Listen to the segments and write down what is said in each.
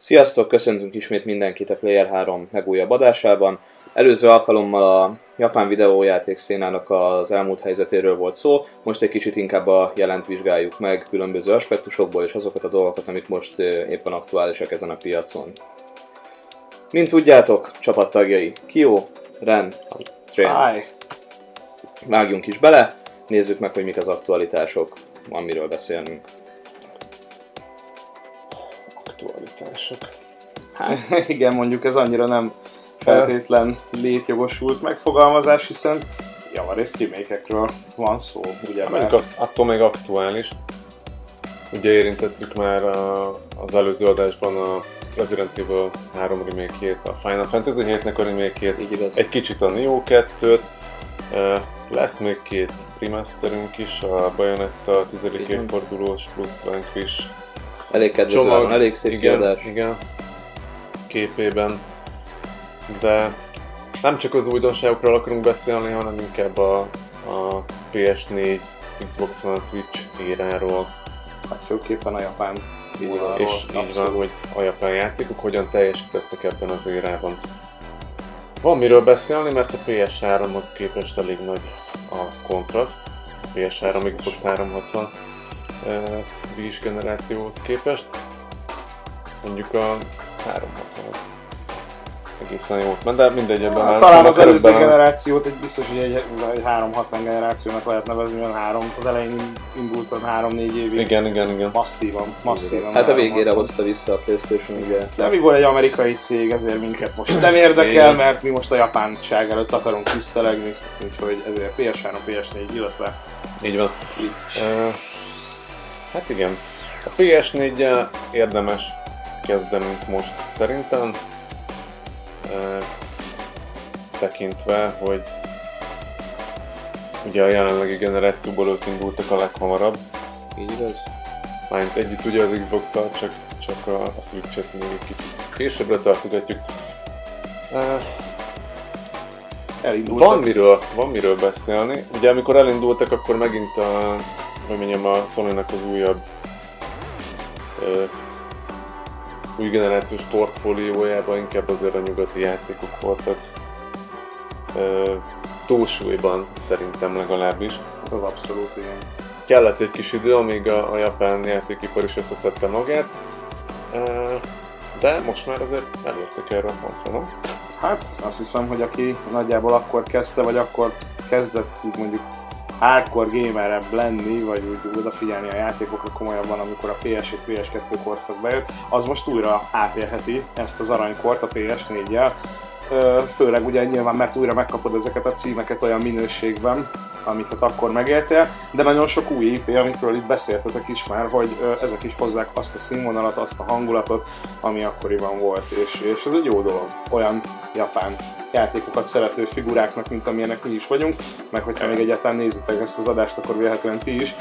Sziasztok, köszöntünk ismét mindenkit a Player 3 megújabb adásában. Előző alkalommal a japán videójáték szénának az elmúlt helyzetéről volt szó, most egy kicsit inkább a jelent vizsgáljuk meg különböző aspektusokból, és azokat a dolgokat, amik most éppen aktuálisak ezen a piacon. Mint tudjátok, csapattagjai Kyo, Ren, Train. Hi. Vágjunk is bele, nézzük meg, hogy mik az aktualitások, van miről Aktualitások. Hát igen, mondjuk ez annyira nem feltétlen létjogosult megfogalmazás, hiszen javarészt remékekről van szó, ugye? Hát mondjuk att- attól még aktuális. Ugye érintettük már a, az előző adásban a Resident Evil 3 remake a Final Fantasy 7-nek a remake egy kicsit a Neo 2-t, Ö, lesz még két remasterünk is, a Bayonetta 10. Így van. évfordulós plusz Vanquish Elég kedvező, áron, elég szép igen, kiadás. igen, képében, de nem csak az újdonságokról akarunk beszélni, hanem inkább a, a PS4, Xbox One, Switch éráról, Hát főképpen a japán és vonalról, így van, hogy a japán játékok hogyan teljesítettek ebben az érában. Van miről beszélni, mert a PS3-hoz képest elég nagy a kontraszt, a PS3 Xbox 360 uh, Wii generációhoz képest. Mondjuk a 360 az egészen jót ment, de mindegy, ebben Hát, már talán az előző generációt egy biztos, hogy egy, egy 360 generációnak lehet nevezni, mert három, az elején indult olyan 3-4 évig. Igen, igen, igen. Masszívan, masszívan. Hát a végére 360. hozta vissza a Playstation, ugye. De mi volt egy amerikai cég, ezért minket most nem érdekel, Igen. mert mi most a japánság előtt akarunk tisztelegni, úgyhogy ezért PS3, PS4, illetve Így van. Uh, hát igen. A PS4-jel érdemes kezdenünk most szerintem. Tekintve, hogy ugye a jelenlegi generációból ők indultak a leghamarabb. Így igaz. Mármint együtt ugye az xbox csak, csak a, a Switch-et még egy kicsit későbbre tartogatjuk. Elindultak. van miről, van miről beszélni. Ugye amikor elindultak, akkor megint a, hogy mondjam, a sony az újabb ö, új generációs portfóliójában inkább azért a nyugati játékok voltak ö, túlsúlyban szerintem legalábbis. Az abszolút, igen. Kellett egy kis idő, amíg a, a japán játékipar is összeszedte magát, ö, de most már azért elértek erre a pontra, nem? Hát azt hiszem, hogy aki nagyjából akkor kezdte, vagy akkor kezdett mondjuk hardcore gamerebb lenni, vagy úgy odafigyelni a játékokra komolyabban, amikor a PS1, PS2 korszak bejött, az most újra átérheti ezt az aranykort a PS4-jel. Ö, Főleg ugye nyilván, mert újra megkapod ezeket a címeket olyan minőségben, amiket akkor megéltél, de nagyon sok új IP, amikről itt beszéltetek is már, hogy ezek is hozzák azt a színvonalat, azt a hangulatot, ami akkoriban volt, és, és ez egy jó dolog. Olyan japán játékokat szerető figuráknak, mint amilyenek mi is vagyunk, meg hogyha még egyáltalán nézitek ezt az adást, akkor véletlenül ti is.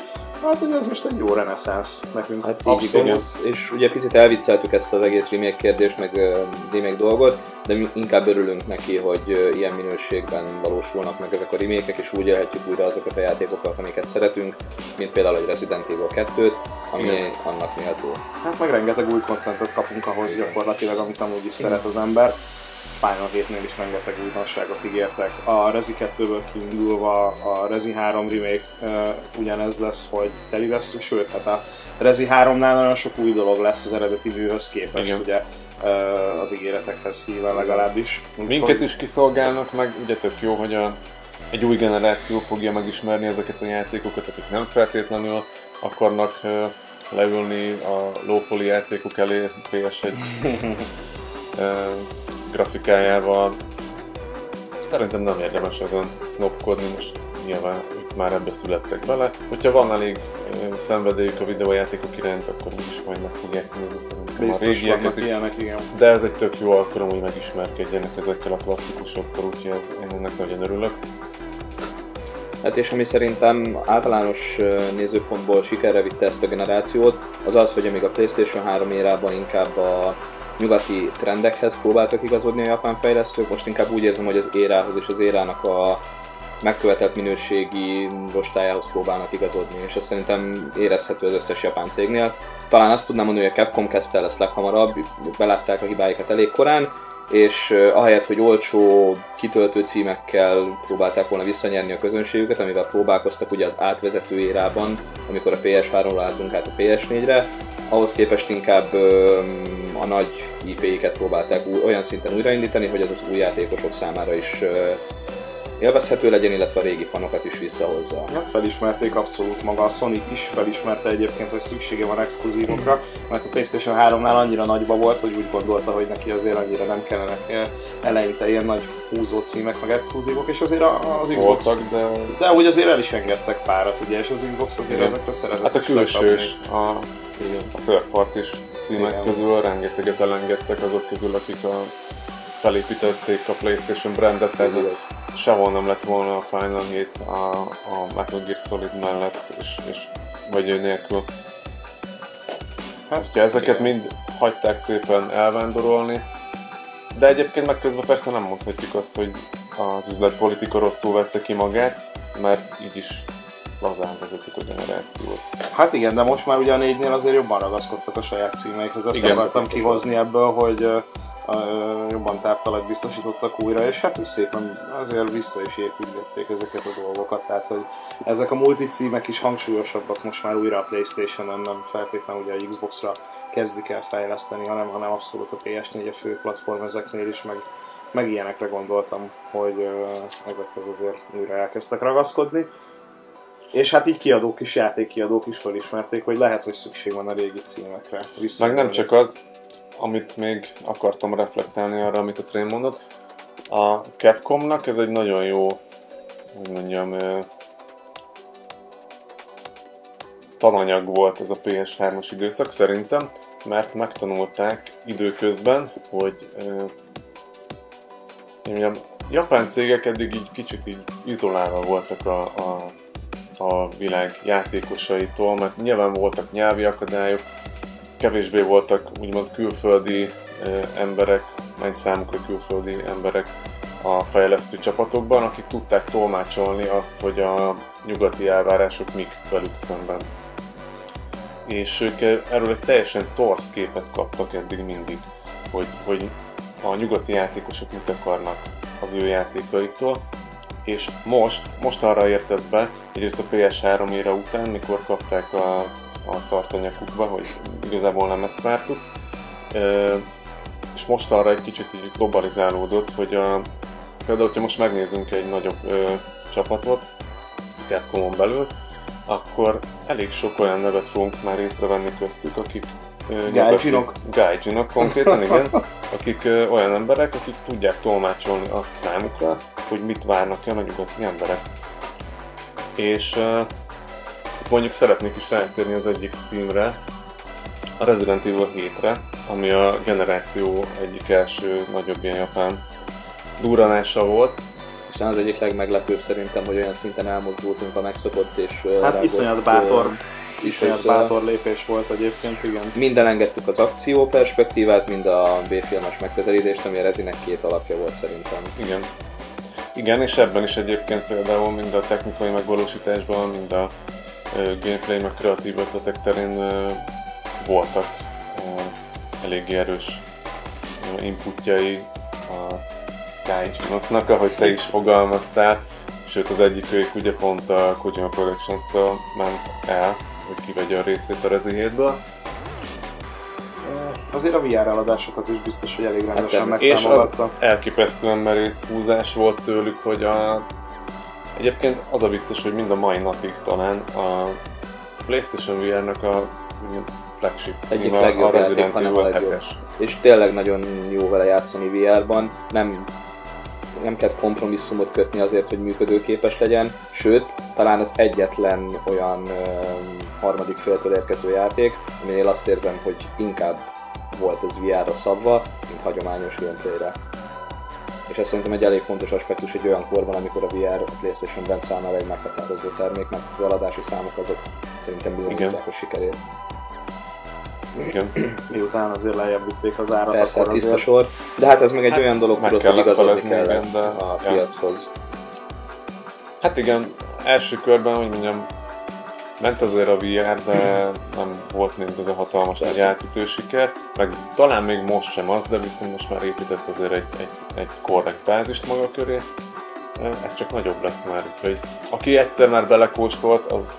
Hát hogy ez most egy jó reneszánsz nekünk. Hát így igaz. És ugye picit elvicceltük ezt az egész remake kérdést, meg ö, remake dolgot, de mi inkább örülünk neki, hogy ilyen minőségben valósulnak meg ezek a remékek, és úgy élhetjük újra azokat a játékokat, amiket szeretünk, mint például egy Resident Evil 2-t, ami Igen. annak méltó. Hát meg rengeteg új kontentot kapunk ahhoz gyakorlatilag, amit amúgy is szeret az ember. Final 7-nél is rengeteg újdonságot ígértek. A Rezi 2-ből kiindulva a Rezi 3 remake uh, ugyanez lesz, hogy teli lesz, sőt, hát a Rezi 3-nál nagyon sok új dolog lesz az eredeti műhöz képest, Igen. ugye uh, az ígéretekhez híven legalábbis. Minket is kiszolgálnak, meg ugye tök jó, hogy a, egy új generáció fogja megismerni ezeket a játékokat, akik nem feltétlenül akarnak ö, leülni a lópoli játékok elé PS1 ö, grafikájával. Szerintem nem érdemes ezen snopkodni, most nyilván ők már ebbe születtek bele. Hogyha van elég szenvedélyük a videójátékok iránt, akkor úgyis majd meg fogják nézni szerintem a Biztos régieket vannak is. ilyenek, igen. De ez egy tök jó alkalom, hogy megismerkedjenek ezekkel a klasszikusokkal, úgyhogy én ennek nagyon örülök. Hát és ami szerintem általános nézőpontból sikerre vitte ezt a generációt, az az, hogy amíg a Playstation 3 érában inkább a nyugati trendekhez próbáltak igazodni a japán fejlesztők, most inkább úgy érzem, hogy az érához és az érának a megkövetelt minőségi rostájához próbálnak igazodni, és ez szerintem érezhető az összes japán cégnél. Talán azt tudnám mondani, hogy a Capcom kezdte el ezt leghamarabb, belátták a hibáikat elég korán, és ahelyett, hogy olcsó kitöltő címekkel próbálták volna visszanyerni a közönségüket, amivel próbálkoztak ugye az átvezető érában, amikor a PS3-ról álltunk át a PS4-re, ahhoz képest inkább a nagy IP-ket próbálták olyan szinten újraindítani, hogy ez az új játékosok számára is élvezhető legyen, illetve a régi fanokat is visszahozza. Hát felismerték abszolút maga, a Sonic is felismerte egyébként, hogy szüksége van exkluzívokra, mert a Playstation 3-nál annyira nagyba volt, hogy úgy gondolta, hogy neki azért annyira nem kellene eleinte ilyen nagy húzó címek, meg exkluzívok, és azért az Xbox... Voltak, de... De úgy azért el is engedtek párat, ugye, és az Xbox azért Igen. ezekre szeretett Hát a külsős, a, a third party címek Igen. közül rengeteget elengedtek azok közül, akik a felépítették a Playstation brandet, tehát sehol nem lett volna a Final Hit a, a Metal Gear Solid mellett, és, és vagy ő nélkül. Hát, ja, ezeket mind hagyták szépen elvándorolni, de egyébként meg közben persze nem mondhatjuk azt, hogy az üzletpolitika rosszul vette ki magát, mert így is lazán vezetik a generációt. Hát igen, de most már ugye a négynél azért jobban ragaszkodtak a saját címeikhez. Azt igen, akartam kihozni ebből, hogy jobban táptalajt biztosítottak újra, és hát úgy szépen azért vissza is építgették ezeket a dolgokat, tehát hogy ezek a multicímek is hangsúlyosabbak most már újra a Playstation-on, nem feltétlenül ugye a Xbox-ra kezdik el fejleszteni, hanem, hanem abszolút a PS4 a fő platform ezeknél is, meg, meg ilyenekre gondoltam, hogy ezekhez azért újra elkezdtek ragaszkodni. És hát így kiadók is, játékkiadók is felismerték, hogy lehet, hogy szükség van a régi címekre. Meg nem csak az, amit még akartam reflektálni arra, amit a Train mondott. A Capcomnak ez egy nagyon jó, hogy mondjam, tananyag volt ez a PS3-as időszak szerintem, mert megtanulták időközben, hogy mondjam, japán cégek eddig így kicsit így izolálva voltak a, a, a világ játékosaitól, mert nyilván voltak nyelvi akadályok, kevésbé voltak úgymond külföldi emberek, menny számukra külföldi emberek a fejlesztő csapatokban, akik tudták tolmácsolni azt, hogy a nyugati elvárások mik velük szemben. És ők erről egy teljesen torsz képet kaptak eddig mindig, hogy, hogy a nyugati játékosok mit akarnak az ő játékaiktól, és most, most arra értesz be, egyrészt a PS3 éra után, mikor kapták a a szartanyakukba, hogy igazából nem ezt vártuk. És most arra egy kicsit így globalizálódott, hogy a, például, hogyha most megnézzünk egy nagyobb ö, csapatot, Capcomon belül, akkor elég sok olyan nevet fogunk már észrevenni köztük, akik Gaijinok. Gaijinok konkrétan, igen. Akik ö, olyan emberek, akik tudják tolmácsolni azt számukra, hogy mit várnak el a nyugati emberek. És ö, mondjuk szeretnék is rátérni az egyik címre, a Resident Evil 7-re, ami a generáció egyik első nagyobb ilyen japán duranása volt. És az egyik legmeglepőbb szerintem, hogy olyan szinten elmozdultunk a megszokott és... Hát iszonyat bátor, iszonyat bátor lépés volt egyébként, igen. Minden engedtük az akció perspektívát, mind a B-filmes megközelítést, ami a Rezinek két alapja volt szerintem. Igen. Igen, és ebben is egyébként például mind a technikai megvalósításban, mind a gameplay, meg kreatív ötletek terén voltak eléggé erős inputjai a Gaijinoknak, ahogy te is fogalmaztál, sőt az egyik ők ugye pont a Kojima Productions-től ment el, hogy kivegye a részét a Rezi 7-ből. Azért a VR eladásokat is biztos, hogy elég rendesen hát, megtámogatta. És elképesztően merész húzás volt tőlük, hogy a Egyébként az a vicces, hogy mind a mai napig talán a PlayStation VR-nak a flagship egyik a, legjobb a játék, hanem a legjobb. És tényleg nagyon jó vele játszani VR-ban, nem nem kell kompromisszumot kötni azért, hogy működőképes legyen, sőt, talán az egyetlen olyan ö, harmadik féltől érkező játék, aminél azt érzem, hogy inkább volt ez VR-ra szabva, mint hagyományos gameplayre és ez szerintem egy elég fontos aspektus egy olyan korban, amikor a VR a PlayStation bent számára egy meghatározó termék, mert az eladási számok azok szerintem bizonyítják a sikerét. Igen. Miután azért lejjebb vitték az árat, Persze, akkor tiszta azért... sor. De hát ez meg egy hát olyan dolog, tudod, hogy igazodni kellett a piachoz. Hát igen, első körben, hogy mondjam, ment azért a VR, de nem volt még ez a hatalmas nagy átütő siker, meg talán még most sem az, de viszont most már épített azért egy, egy, egy korrekt bázist maga köré. Ez csak nagyobb lesz már, úgyhogy aki egyszer már belekóstolt, az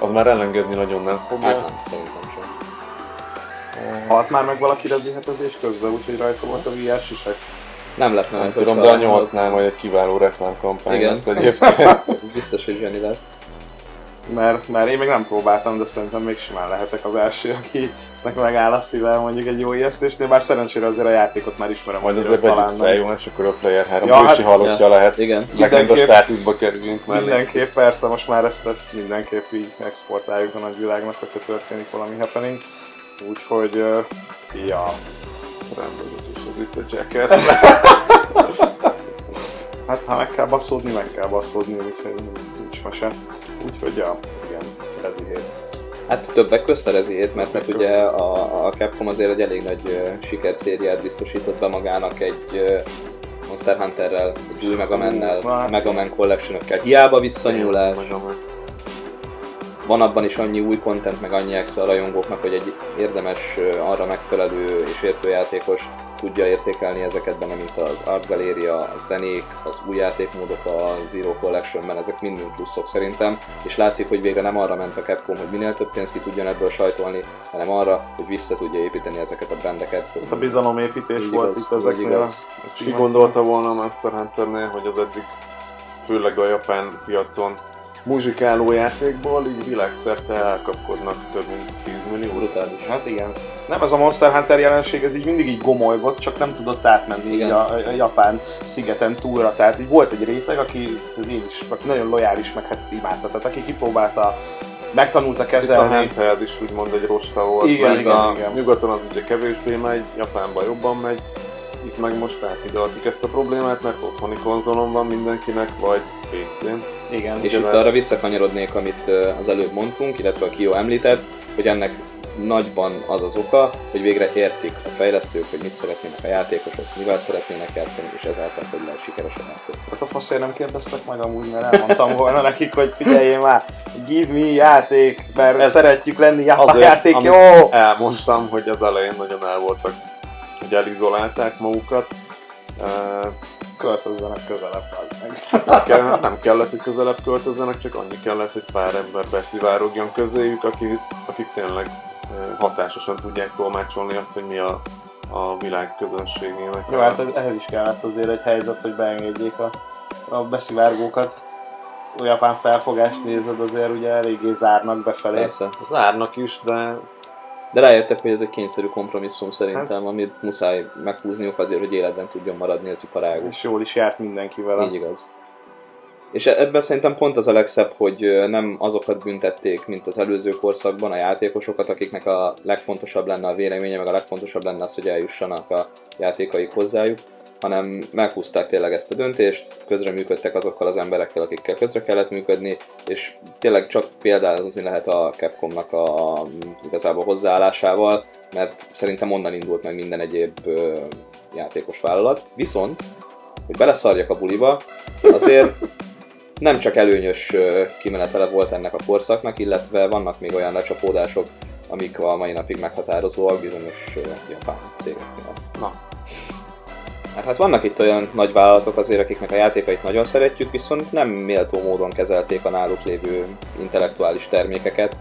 az már elengedni nagyon nem fogja. Hát nem, szerintem sem. Halt már meg valaki rezihetezés közben, úgyhogy rajta volt a VR sisek. Nem lepne Nem meg, tudom, de a 8-nál majd egy kiváló reklámkampány Igen. lesz egyébként. Biztos, hogy zseni lesz. Mert, mert én még nem próbáltam, de szerintem még simán lehetek az első, akinek megáll a szíve mondjuk egy jó ijesztésnél, bár szerencsére azért a játékot már ismerem. Majd azért talán vegyük fel, jó, és akkor a Player 3 Ja, hát- halottja ja. lehet. Igen. Legenda Mindenképp- státuszba kerüljünk mellé. Mindenképp, persze, most már ezt, ezt mindenképp így exportáljuk a nagyvilágnak, hogyha történik valami happening. Úgyhogy, uh, ja, Rendben, ez itt a Jackass. hát ha meg kell baszódni, meg kell baszódni, úgyhogy nincs mese. Úgyhogy, ja, igen, Rezi hét. Hát többek közt a Rezi hét, mert, mert ugye a, a Capcom azért egy elég nagy uh, sikerszériát biztosított be magának egy uh, Monster Hunterrel, egy új Mega Man-nel, Hát. Mega Man collection Hiába visszanyúlás, van abban is annyi új content, meg annyi extra a rajongóknak, hogy egy érdemes, arra megfelelő és értő játékos tudja értékelni ezeket benne, mint az Art Galéria, a zenék, az új játékmódok a Zero Collection-ben, ezek mind-mind pluszok szerintem, és látszik, hogy végre nem arra ment a Capcom, hogy minél több pénzt ki tudjon ebből sajtolni, hanem arra, hogy vissza tudja építeni ezeket a brandeket. A bizalomépítés Így volt igaz, itt ezeknél. Ki gondolta volna a Monster Hunternél, hogy az eddig főleg a japán piacon muzsikáló játékból így világszerte elkapkodnak több mint 10 millió. Brutális. Hát igen. Nem, ez a Monster Hunter jelenség, ez így mindig így gomolygott, csak nem tudott átmenni így Igen. a, a, japán szigeten túlra. Tehát így volt egy réteg, aki, én is, aki nagyon lojális, meg hát imádta. Tehát aki kipróbálta, megtanulta Itt a kezelni. handheld is úgymond egy rosta volt, Igen, igen, a igen. nyugaton az ugye kevésbé megy, Japánban jobban megy, itt meg most áthidaltuk ezt a problémát, mert otthoni konzolon van mindenkinek, vagy PC-n. Igen, És itt arra visszakanyarodnék, amit az előbb mondtunk, illetve a Kio említett, hogy ennek nagyban az az oka, hogy végre értik a fejlesztők, hogy mit szeretnének a játékosok, mivel szeretnének játszani, és ezáltal, hogy lehet sikeres a játék. Tehát a faszért nem kérdeztek meg amúgy, mert elmondtam volna nekik, hogy figyeljél már, give me játék, mert Ez szeretjük lenni, japán azért, játék, jó! Elmondtam, hogy az elején nagyon el voltak, hogy elizolálták magukat. Költözzenek közelebb, meg. nem, kell, nem kellett, hogy közelebb költözzenek, csak annyi kellett, hogy pár ember beszivárogjon közéjük, akik, akik tényleg hatásosan tudják tolmácsolni azt, hogy mi a, a világ közönségének. Jó, hát ez- ehhez is kellett azért egy helyzet, hogy beengedjék a, a beszivárgókat. A japán felfogást nézed, azért ugye eléggé zárnak befelé. Persze. Zárnak is, de De rájöttek, hogy ez egy kényszerű kompromisszum szerintem, Hát- amit muszáj meghúzniuk azért, hogy életben tudjon maradni ez iparág. És jól is járt mindenki vele. Így igaz. És e- ebben szerintem pont az a legszebb, hogy nem azokat büntették, mint az előző korszakban a játékosokat, akiknek a legfontosabb lenne a véleménye, meg a legfontosabb lenne az, hogy eljussanak a játékaik hozzájuk, hanem meghúzták tényleg ezt a döntést, közreműködtek azokkal az emberekkel, akikkel közre kellett működni, és tényleg csak példázni lehet a Capcomnak a, a igazából hozzáállásával, mert szerintem onnan indult meg minden egyéb ö, játékos vállalat. Viszont, hogy beleszarjak a buliba, azért nem csak előnyös kimenetele volt ennek a korszaknak, illetve vannak még olyan lecsapódások, amik a mai napig meghatározóak bizonyos japán cégeknél. na, Hát, hát vannak itt olyan nagy vállalatok azért, akiknek a játékait nagyon szeretjük, viszont nem méltó módon kezelték a náluk lévő intellektuális termékeket.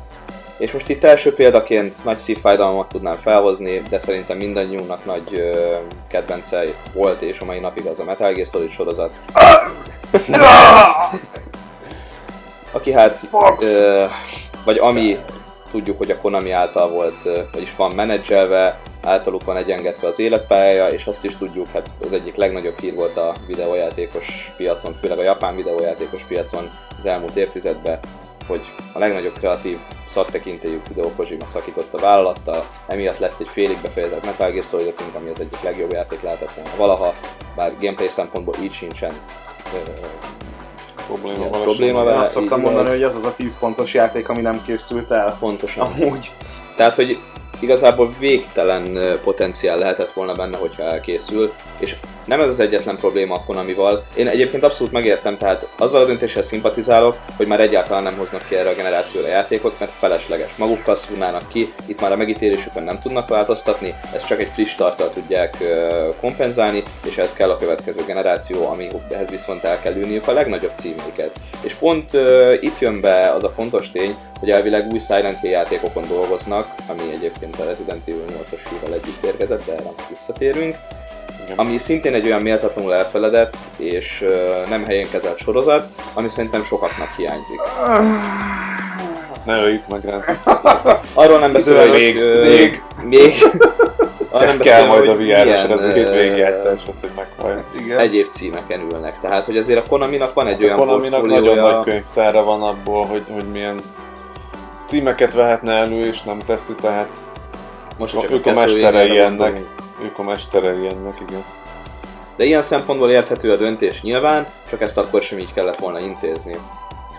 És most itt első példaként nagy szívfájdalmat tudnám felhozni, de szerintem mindannyiunknak nagy ö, kedvence volt, és a mai napig az a Metal Gear Solid sorozat. Aki hát, ö, vagy ami tudjuk, hogy a Konami által volt, vagyis van menedzselve, általuk van egyengetve az életpályája, és azt is tudjuk, hát az egyik legnagyobb hír volt a videójátékos piacon, főleg a japán videójátékos piacon az elmúlt évtizedben, hogy a legnagyobb kreatív szaktekintélyű Hideo Kojima szakított a vállalattal, emiatt lett egy félig befejezett Metal Gear Solid ami az egyik legjobb játék lehetett volna valaha, bár gameplay szempontból így sincsen probléma, valószínűleg. probléma vele. azt szoktam mondani, igaz. hogy ez az a 10 pontos játék, ami nem készült el. pontosan. Amúgy. Tehát, hogy igazából végtelen potenciál lehetett volna benne, hogyha elkészül, És nem ez az egyetlen probléma a Konamival. Én egyébként abszolút megértem, tehát azzal a döntéssel szimpatizálok, hogy már egyáltalán nem hoznak ki erre a generációra játékot, mert felesleges. Magukkal szúrnának ki, itt már a megítélésükön nem tudnak változtatni, ezt csak egy friss tartal tudják kompenzálni, és ez kell a következő generáció, ami ehhez viszont el kell ülniük a legnagyobb címeiket. És pont ö, itt jön be az a fontos tény, hogy elvileg új Silent Hill játékokon dolgoznak, ami egyébként a Resident Evil 8-as hívvel együtt érkezett, de erre visszatérünk. Igen. Ami szintén egy olyan méltatlanul elfeledett és ö, nem helyén kezelt sorozat, ami szerintem sokaknak hiányzik. Ne öljük meg rá. Arról nem beszélve, hogy Még, ö, még. még arról nem kell majd a Resident ö, végigjátszás, azt, hogy meghallja. Igen. egyéb címeken ülnek. Tehát, hogy azért a Konaminak van egy A olyan Konaminak nagyon nagy könyvtára van abból, hogy, hogy milyen címeket vehetne elő, és nem teszi, tehát most ők csak a Castlevania-ra mesterei ennek. gondolunk. Ők a mesterei ennek, igen. De ilyen szempontból érthető a döntés nyilván, csak ezt akkor sem így kellett volna intézni.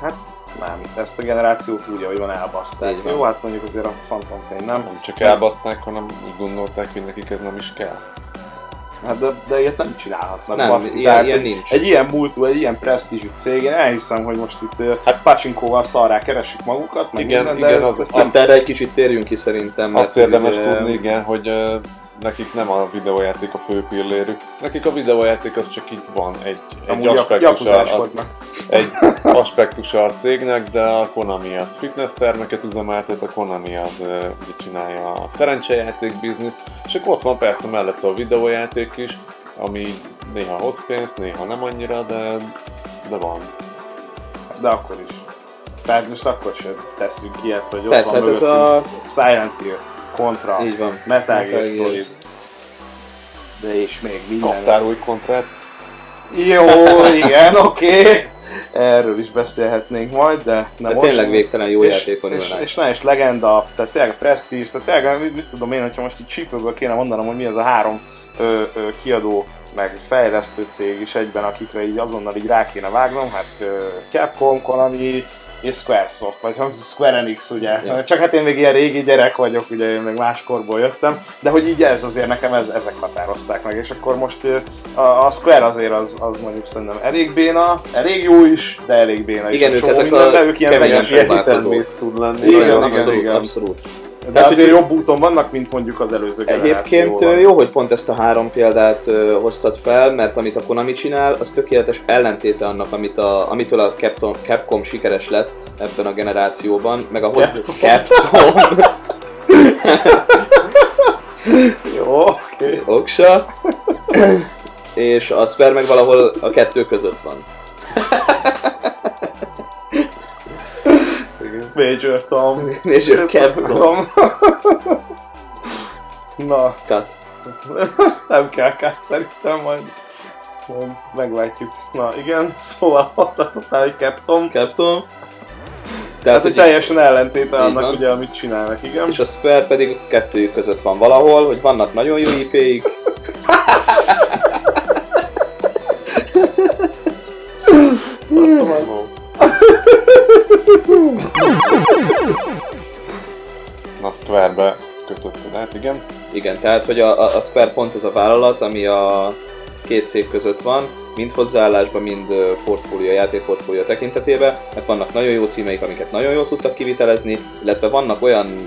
Hát nem, ezt a generációt úgy, ahogy van elbaszták. Így van. Jó, hát mondjuk azért a Phantom Pain nem. Nem csak elbaszták, hanem úgy gondolták, hogy nekik ez nem is kell. Hát de, de ilyet nem csinálhatnak. Nem, baszki. ilyen- Tehát ilyen egy, nincs. Egy ilyen múltú, egy ilyen presztízsű cég, én elhiszem, hogy most itt hát pacsinkóval szarrá keresik magukat, meg Igen, minden, de igen, ezt, az- ezt Azt erre egy kicsit térjünk ki szerintem. Azt hogy, érdemes ö, tudni, igen, hogy nekik nem a videójáték a fő pillérük. Nekik a videójáték az csak így van, egy, egy aspektusa, a, egy aspektusa a cégnek, de a Konami az fitness termeket üzemeltet, a Konami az ugye csinálja a szerencsejáték bizniszt, és akkor ott van persze mellette a videójáték is, ami néha hoz pénzt, néha nem annyira, de, de van. De akkor is. Tehát most akkor sem tesszük ilyet, hogy ott Persze, van hát ez a... Silent Hill, Contra, Így van. Metal Metal Gear. Solid. De és még minden. Kaptál új kontrát? Jó, igen, oké. Okay. Erről is beszélhetnénk majd, de nem De most. tényleg végtelen jó és, és, ülnek. és, és, és legenda, tehát tényleg prestige, tehát tényleg mit, mit tudom én, hogyha most így csípőből kéne mondanom, hogy mi az a három ö, ö, kiadó, meg fejlesztő cég is egyben, akikre így azonnal így rá kéne vágnom, hát ö, Capcom, Konami, és Squaresoft, vagy Square Enix, ugye. Ja. Csak hát én még ilyen régi gyerek vagyok, ugye én még más korból jöttem, de hogy így ez azért nekem ez, ezek határozták meg, és akkor most a, a Square azért az, az mondjuk szerintem elég béna, elég jó is, de elég béna is. Igen, ők ezek a mindenben, ők ilyen vegyes ilyen próbálkozók. hit and miss tud lenni. Igen, igen, abszolút, igen. abszolút. De Tehát, azért jobb úton vannak, mint mondjuk az előző Egyébként jó, hogy pont ezt a három példát ö, hoztad fel, mert amit a Konami csinál, az tökéletes ellentéte annak, amit a, amitől a Capcom, Capcom sikeres lett ebben a generációban, meg ahhoz Capcom. Capcom, Jó, oké. oksa, és a Square meg valahol a kettő között van. Major Tom. Ő Capcom. Na, Cut. nem kell kát szerintem, majd, majd meglátjuk. Na igen, szóval mondhatotál, hogy Capcom. Capcom. Tehát, Tehát, hogy teljesen ellentéte annak, van. ugye, amit csinálnak, igen. és a Square pedig kettőjük között van valahol, hogy vannak nagyon jó IP-ik, Na, Square-be kötötted át, igen. Igen, tehát hogy a, a, a Square pont az a vállalat, ami a két cég között van, mind hozzáállásban, mind portfólió, játékportfólió tekintetében, mert vannak nagyon jó címeik, amiket nagyon jól tudtak kivitelezni, illetve vannak olyan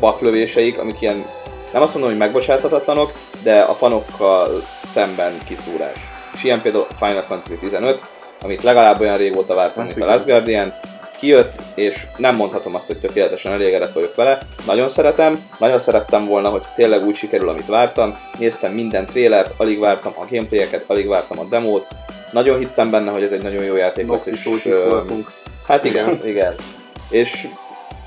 baklövéseik, amik ilyen, nem azt mondom, hogy megbocsáthatatlanok, de a fanokkal szemben kiszúrás. És ilyen például a Final Fantasy 15, amit legalább olyan régóta vártam, Hát mint a igen. Last guardian kijött, és nem mondhatom azt, hogy tökéletesen elégedett vagyok vele. Nagyon szeretem, nagyon szerettem volna, hogy tényleg úgy sikerül, amit vártam. Néztem minden trélert, alig vártam a gameplayeket, alig vártam a demót. Nagyon hittem benne, hogy ez egy nagyon jó játék lesz, Noki és voltunk. Hát igen, igen. És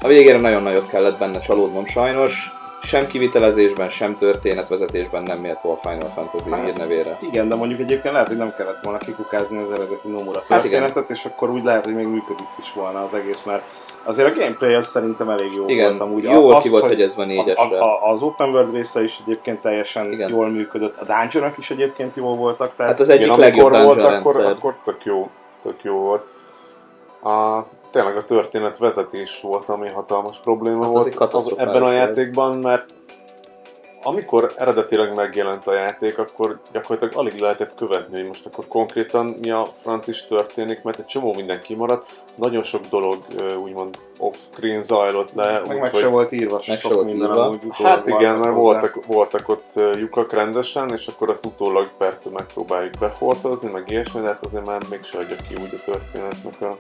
a végére nagyon nagyot kellett benne csalódnom sajnos. Sem kivitelezésben, sem történetvezetésben nem méltó a Final Fantasy Hát, hírnevére. Igen, de mondjuk egyébként lehet, hogy nem kellett volna kikukázni az eredeti Nomura Hát igen. történetet, és akkor úgy lehet, hogy még működik is volna az egész, mert azért a gameplay az szerintem elég jó Igen, volt amúgy. jól Az, ki volt hogy hegyezve négyesre. a, a, az open world része is egyébként teljesen Igen. Jól működött, a dungeonok is egyébként jól voltak, tehát Hát az egyik Igen, legjobb dungeon volt, akkor, rendszer. akkor tök jó, tök jó volt. A, tényleg a történet vezetés volt, ami hatalmas probléma Hát az volt katasztrofális ebben a játékban, mert amikor eredetileg megjelent a játék, akkor gyakorlatilag alig lehetett követni, hogy most akkor konkrétan mi a franc is történik, mert egy csomó minden kimaradt, nagyon sok dolog úgymond off-screen zajlott le. Meg úgy, meg hogy- se volt írva meg se sok volt minden, írva. Hát igen, mert voltak, voltak ott lyukak rendesen, és akkor azt utólag persze megpróbáljuk befortozni, meg ilyesmi, de hát azért már mégse adja ki úgy a történetnek a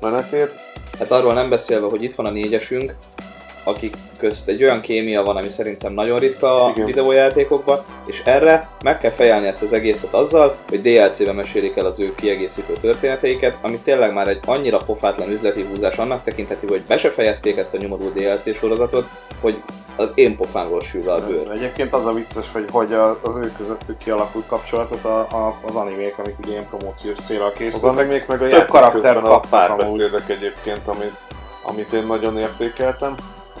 menetét. Hát arról nem beszélve, hogy itt van a négyesünk, akik közt egy olyan kémia van, ami szerintem nagyon ritka a Igen. videójátékokban, és erre meg kell fejelni ezt az egészet azzal, hogy DLC-be mesélik el az ő kiegészítő történeteiket, ami tényleg már egy annyira pofátlan üzleti húzás annak tekinthető, hogy be se fejezték ezt a nyomorú DLC sorozatot, hogy az én pofámról sül a bőr. Egyébként az a vicces, hogy, hogy az ő közöttük kialakult kapcsolatot a, a, az animék, amik ugye ilyen promóciós célra Az készültek. még meg a Több karaktert közben a kaptak párbeszédek egyébként, amit, amit én nagyon értékeltem.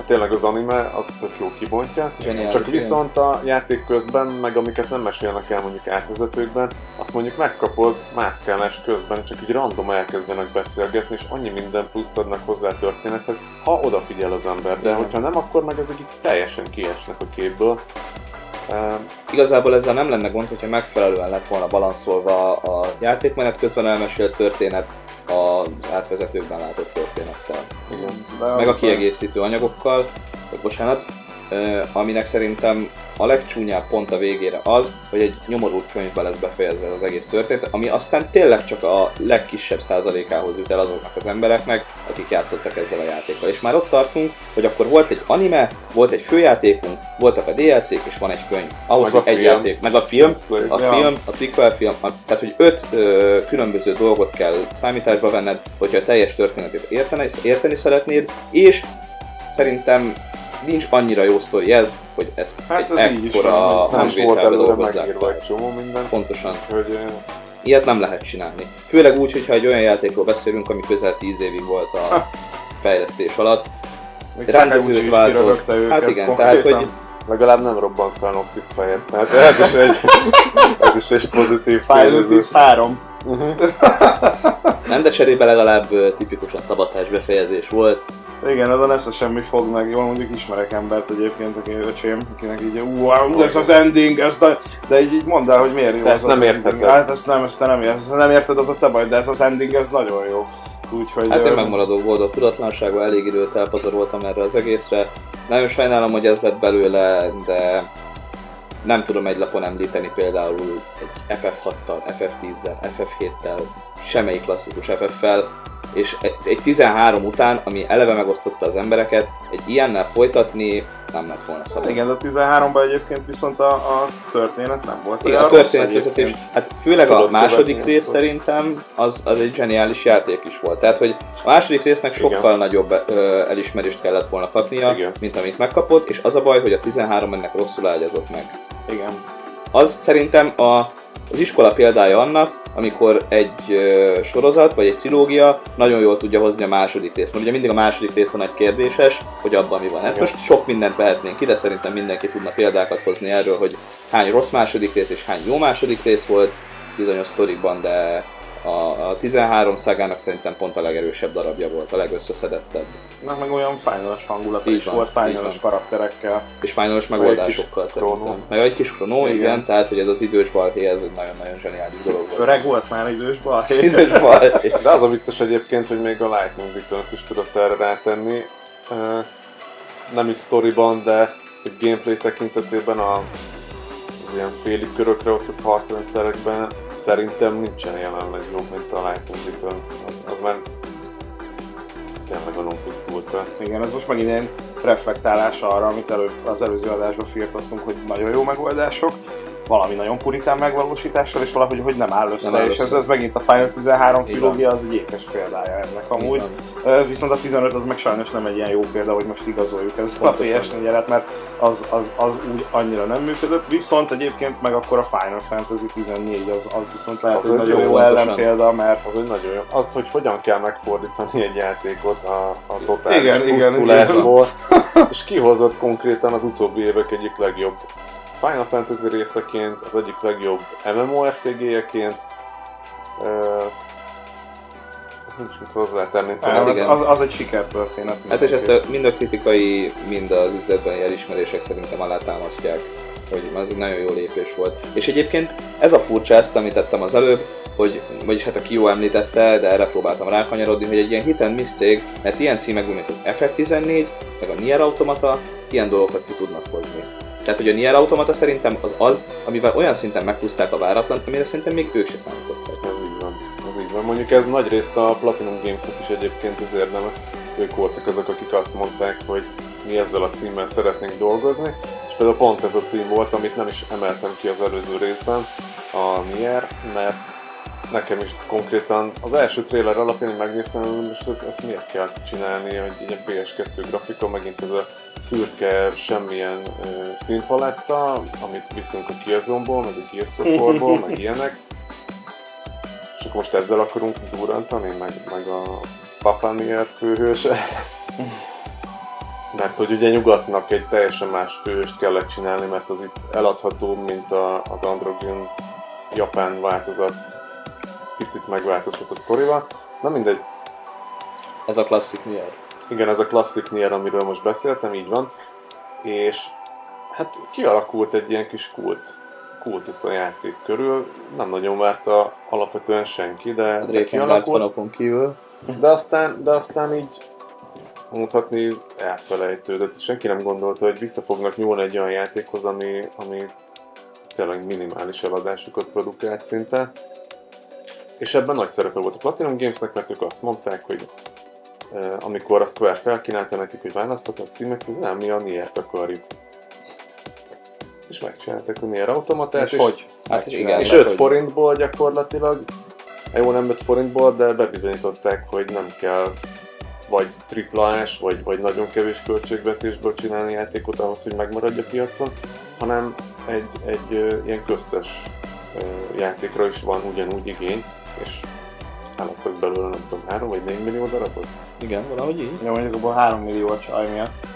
Tényleg az anime, az tök jó kibontja. Zseniális, Csak viszont a játék közben, meg amiket nem mesélnek el mondjuk átvezetőkben, azt mondjuk megkapod mászkálás közben, csak így random elkezdenek beszélgetni, és annyi minden pluszt adnak hozzá a történethez, ha odafigyel az ember. De Igen. hogyha nem, akkor meg ezek így teljesen kiesnek a képből. Ehm, Igazából ezzel nem lenne gond, hogyha megfelelően lett volna balanszolva a játékmenet közben elmesélt történet az átvezetőkben látott történettel. igen. De Meg a kiegészítő anyagokkal, vagy bocsánat, aminek szerintem a legcsúnyább pont a végére az, hogy egy nyomorult könyvbe lesz befejezve ez az egész történet, ami aztán tényleg csak a legkisebb százalékához jut el azoknak az embereknek, akik játszottak ezzel a játékkal. És már ott tartunk, hogy akkor volt egy anime, volt egy főjátékunk, voltak a DLC-k, és van egy könyv. Ahhoz, Meg egy film. játék, meg a film, a Ja. film, a prequel film, a, tehát hogy öt ö, különböző dolgot kell számításba venned, hogyha a teljes történetét érteni, érteni szeretnéd, és szerintem nincs annyira jó sztori ez, hogy ezt Hát egy ez így is ekkora hangvételbe dolgozzák fel. egy csomó minden. Pontosan. Hogy, Ilyet nem lehet csinálni. Főleg úgy, hogyha egy olyan játékról beszélünk, ami közel 10 évig volt a Ha. fejlesztés alatt. Még rendezőt váltott. Hát igen, konkrétan. tehát, hogy- legalább nem robbant fel Noctis fejet. Tehát ez is egy, ez is egy pozitív Final tényező. Fantasy 3. Nem, de cserébe legalább tipikusan tabatás befejezés volt. Igen, azon ezt semmi fog meg. Jól mondjuk ismerek embert egyébként, aki öcsém, akinek így, de ez az ending, ez de, de így, így mondd el, hogy miért jó De ez ezt nem értheted. Hát ezt nem, ezt te nem érted, ezt nem érted, az a te baj, de ez az ending, ez nagyon jó. Úgyhogy... Hát én megmaradó boldog tudatlanságban elég időt elpazaroltam erre az egészre. Nagyon sajnálom, hogy ez lett belőle, de nem tudom egy lapon említeni például egy FF6-tal, FF10-zel, FF7-tel, semmelyik klasszikus FF-fel, és egy, egy 13 után, ami eleve megosztotta az embereket, egy ilyennel folytatni nem lett volna szabad. Igen, de a 13-ban egyébként viszont a, a történet nem volt. Igen, a történetvezetés, hát főleg a második követni rész akkor. szerintem az, az egy zseniális játék is volt. Tehát, hogy a második résznek Igen. sokkal nagyobb ö, elismerést kellett volna kapnia, Igen. mint amit megkapott, és az a baj, hogy a 13 ennek rosszul ágyazott meg. Igen. Az szerintem a, az iskola példája annak, amikor egy sorozat vagy egy trilógia nagyon jól tudja hozni a második részt. Mert ugye mindig a második rész a nagy kérdéses, hogy abban mi van. Hát most sok mindent vehetnénk ki, de szerintem mindenki tudna példákat hozni erről, hogy hány rossz második rész és hány jó második rész volt bizonyos sztorikban, de a, a 13 szágának szerintem pont a legerősebb darabja volt, a legösszeszedettebb. Na, meg olyan fájnalos hangulata Így is van, volt, fájnalos karakterekkel. És fájnalos Meg megoldásokkal szerintem. kronó. Meg egy kis kronó, igen. Igen. tehát hogy ez az idős balhé, ez egy nagyon-nagyon zseniális dolog volt. Öreg volt már idős balhé. Idős balhé. De az a vicces egyébként, hogy még a Lightning Returns is tudott erre rátenni. Eh, Nem is sztoriban, de gameplay tekintetében a ilyen félig körökre osztott harcrendszerekben szerintem nincsen jelenleg jobb, mint a Lightning Returns. Az, az már tényleg a non plus ultra. Igen, ez most megint ilyen reflektálás arra, amit előbb az előző adásban firtattunk, hogy nagyon jó megoldások, valami nagyon puritán megvalósítással, és valahogy hogy nem áll össze, Nem áll és ez, ez megint a Final 13 Így trilógia az egy ékes példája ennek amúgy. Ö, Viszont a 15 az meg sajnos nem egy ilyen jó példa, hogy most igazoljuk ezzel a. PS4-et, mert az, az, az úgy annyira nem működött, viszont egyébként meg akkor a Final Fantasy 14 az, az viszont lehet Az egy nagyon jó, ellenpélda, mert Az egy nagyon jó. Az, hogy hogyan kell megfordítani egy játékot a, a totális Igen, igen, pusztulásból, és kihozott konkrétan az utóbbi évek egyik legjobb Final Fantasy részeként, az egyik legjobb MMORPG-jeként, Ö, nincs mit hozzátenni. Tehát az, az, az egy sikertörténet. Hát és ezt a, mind a kritikai, mind az üzletben elismerések szerintem alátámasztják, hogy ez egy nagyon jó lépés volt. És egyébként ez a furcsa, ezt említettem az előbb, hogy, vagyis hát a Kio említette, de erre próbáltam rákanyarodni, hogy egy ilyen hit and miss cég, mert ilyen címekből, mint az FF14, meg a Nier Automata, ilyen dolgokat ki tudnak hozni. Tehát, hogy a Nier Automata szerintem az az, amivel olyan szinten meghúzták a váratlan, amire szerintem még ők se számítottak. Ez így van. Ez így van. Mondjuk ez nagy részt a Platinum Gamesnek is egyébként az érdeme. Ők voltak azok, akik azt mondták, hogy mi ezzel a címmel szeretnénk dolgozni. És például pont ez a cím volt, amit nem is emeltem ki az előző részben, a Nier, mert nekem is konkrétan az első trailer alapján megnéztem, most ezt, miért kell csinálni, hogy egy ilyen PS2 grafika, megint ez a szürke, semmilyen uh, színpaletta, amit viszünk a Killzone-ból, meg a Gears meg ilyenek. És akkor most ezzel akarunk durrantani, meg, meg a Papa Nier főhőse. Mert hogy ugye nyugatnak egy teljesen más főhőst kellett csinálni, mert az itt eladható, mint a, az androgyn japán változat picit megváltoztat a sztorival. Na mindegy, Ez a klasszik Nier. igen, ez a klasszik Nier, amiről most beszéltem, így van. És hát kialakult egy ilyen kis kult, kultusz a játék körül. Nem nagyon várta alapvetően senki, de, A de Drakengard kialakult. kívül. De aztán, de aztán így mondhatni elfelejtődött. Senki nem gondolta, hogy vissza fognak nyúlni egy olyan játékhoz, ami, ami tényleg minimális eladásokat produkált szinte. És ebben nagy szerepe volt a Platinum Gamesnek, mert ők azt mondták, hogy eh, amikor a Square felkínálta nekik, hogy választhatnak címek, hogy nem, mi a Nier-t akarjuk. És megcsinálták a Nier automatát, És hogy? Hát igen, és mert 5 hogy- forintból gyakorlatilag, jó nem 5 forintból, de bebizonyították, hogy nem kell vagy triplás, vagy, vagy nagyon kevés költségvetésből csinálni játékot ahhoz, hogy megmaradj a piacon, hanem egy, egy ilyen köztes játékra is van ugyanúgy igény, és eladtak belőle nem tudom, 3 vagy 4 millió darabot? Igen, valahogy így. Ja, mondjuk abból 3 millió a csaj miatt.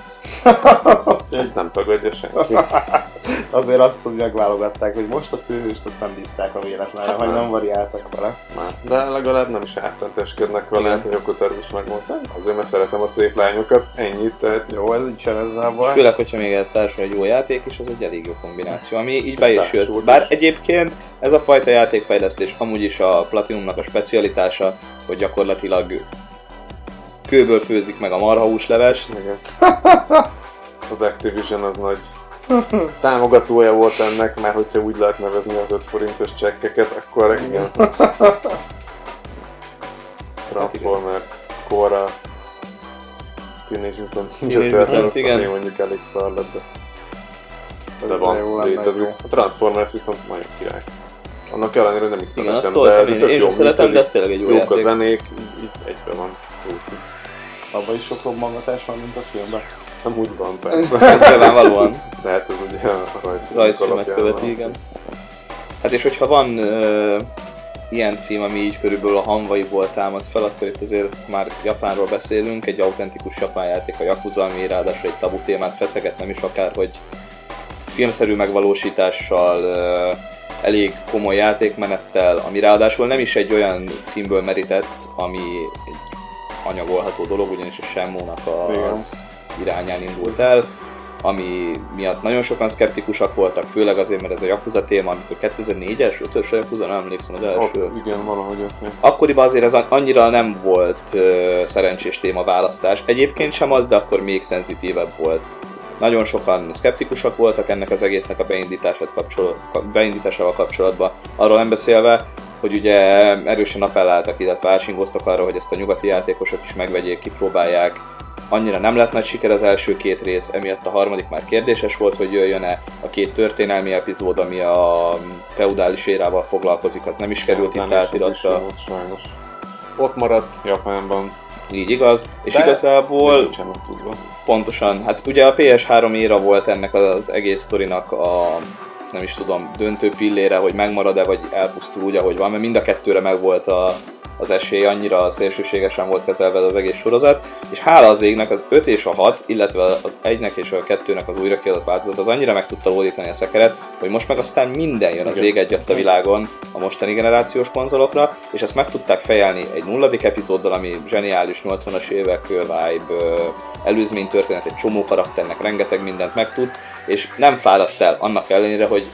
Ezt nem tagadja senki. Azért azt, hogy megválogatták, hogy most a főhőst azt nem bízták a véletlenre, Hát vagy nem. variáltak vele. Már. De legalább nem is elszenteskednek vele, hát a Yoko is megmondta, azért mert szeretem a szép lányokat, ennyit, tehát Jó, ez így sem ezzel a És baj. főleg, hogyha még ez társul egy jó játék is, az egy elég jó kombináció, ami így be is jött. Bár egyébként ez a fajta játékfejlesztés amúgy is a Platinumnak a specialitása, hogy gyakorlatilag kőből főzik meg a marhahúslevest. Igen. Az Activision az nagy támogatója volt ennek, már hogyha úgy lehet nevezni az 5 forintos csekkeket, akkor igen. Transformers, Korra, Teenage Mutant Ninja Turtles, ami mondjuk elég szar lett, de, de jó van, jó. A Transformers viszont nagyon király. Annak ellenére nem is Igen, szeretem, de tök én is szeretem, de ez tényleg egy jó Jók a játék. zenék, így, egyben van. Jó. Abban is sok robbangatás van, mint a filmben. Nem úgy van, persze. Hát nyilvánvalóan De hát ez ugye a rajzfilmet alapján követi, van. igen. Hát és hogyha van ö, ilyen cím, ami így körülbelül a hanvaiból támad fel, akkor itt azért már Japánról beszélünk, egy autentikus japán játék, a Yakuza, ami ráadásul egy tabu témát feszeget, nem is akár, hogy filmszerű megvalósítással, ö, elég komoly játékmenettel, ami ráadásul nem is egy olyan címből merített, ami egy anyagolható dolog, ugyanis a Shenmue-nak Igen. Irányán indult el, ami miatt nagyon sokan szkeptikusak voltak, főleg azért, mert ez a Yakuza téma, amikor 2004-es, 5-ös a Yakuza, nem emlékszem az első. Ott, igen, valahogy ott. Akkoriban azért ez annyira nem volt ö, szerencsés téma választás. Egyébként sem az, de akkor még szenzitívebb volt. Nagyon sokan szkeptikusak voltak ennek az egésznek a beindítását kapcsolat, beindításával kapcsolatban. Arról nem beszélve, hogy ugye erősen appelláltak, illetve ásingoztak arra, hogy ezt a nyugati játékosok is megvegyék, kipróbálják. Annyira nem lett nagy siker az első két rész, emiatt a harmadik már kérdéses volt, hogy jöjjön-e a két történelmi epizód, ami a feudális érával foglalkozik, az nem is került nem itt átiratra. Ott maradt Japánban. Így igaz, és De- igazából tudva. pontosan, hát ugye a PS3 éra volt ennek az egész sztorinak a nem is tudom, döntő pillére, hogy megmarad-e, vagy elpusztul úgy, ahogy van, mert mind a kettőre megvolt a az esély, annyira szélsőségesen volt kezelve az egész sorozat, és hála az égnek az 5 és a 6, illetve az 1-nek és a 2-nek az újra kiadott változat, az annyira meg tudta oldítani a szekeret, hogy most meg aztán minden jön az ég egyat a világon a mostani generációs konzolokra, és ezt meg tudták fejelni egy nulladik epizóddal, ami zseniális 80-as évek vibe, előzmény történet, egy csomó karakternek rengeteg mindent megtudsz, és nem fáradt el annak ellenére, hogy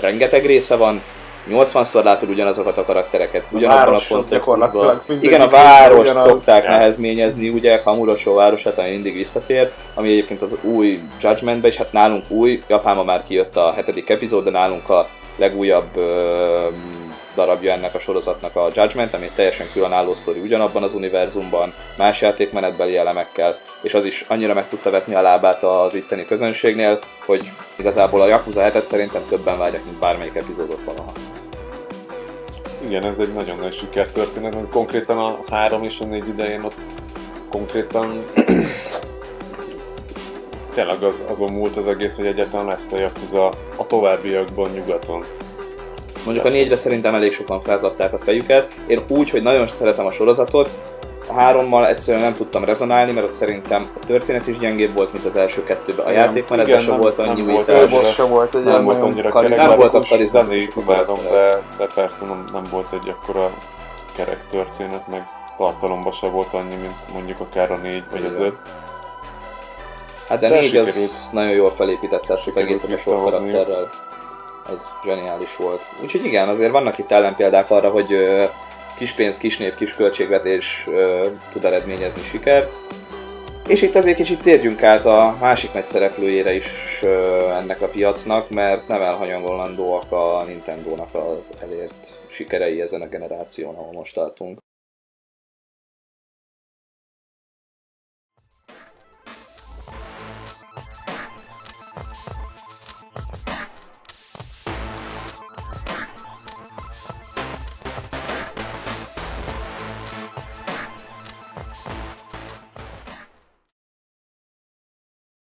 rengeteg része van, 80-szor látod ugyanazokat a karaktereket, ugyanabban a az kontextusban. Igen, a város szokták Ja. nehezményezni, ugye Kamuroso városát, ami mindig visszatér, ami egyébként az új Judgmentbe, és hát nálunk új, Japánban már kijött a hetedik epizód, de nálunk a legújabb ö, darabja ennek a sorozatnak a Judgment, ami teljesen különálló sztori ugyanabban az univerzumban, más játékmenetbeli elemekkel, és az is annyira meg tudta vetni a lábát az itteni közönségnél, hogy igazából a Yakuza 7 szerintem többen vágynak, mint bármelyik epizódot valaha. Igen, ez egy nagyon nagy sikertörténet, konkrétan a 3 és a 4 idején ott konkrétan tényleg az, azon múlt az egész, hogy egyáltalán lesz a Yakuza a továbbiakban nyugaton. Mondjuk a négyre szerintem elég sokan felkapták a fejüket. Én úgy, hogy nagyon szeretem a sorozatot, a hárommal egyszerűen nem tudtam rezonálni, mert ott szerintem a történet is gyengébb volt, mint az első kettőben. A Igen, játékmenetben sem nem- volt nem annyi volt újítás. sem volt egy Nem volt annyira karizmatikus. Nem voltak karizmatikus, karizmatikus imádom, de, de persze nem, nem volt egy akkora kerek történet, meg tartalomban se volt annyi, mint mondjuk akár a 4 vagy az. 5. Hát de, De négy az sikerült. nagyon jól felépítette ezt az egészet a sok karakterrel. Ez zseniális volt. Úgyhogy igen, azért vannak itt ellenpéldák arra, hogy kis pénz, kis név, kis költségvetés ö, tud eredményezni sikert. És itt azért kicsit térjünk át a másik nagy szereplőjére is ö, ennek a piacnak, mert nem elhanyagolandóak a Nintendo-nak az elért sikerei ezen a generáción, ahol most tartunk.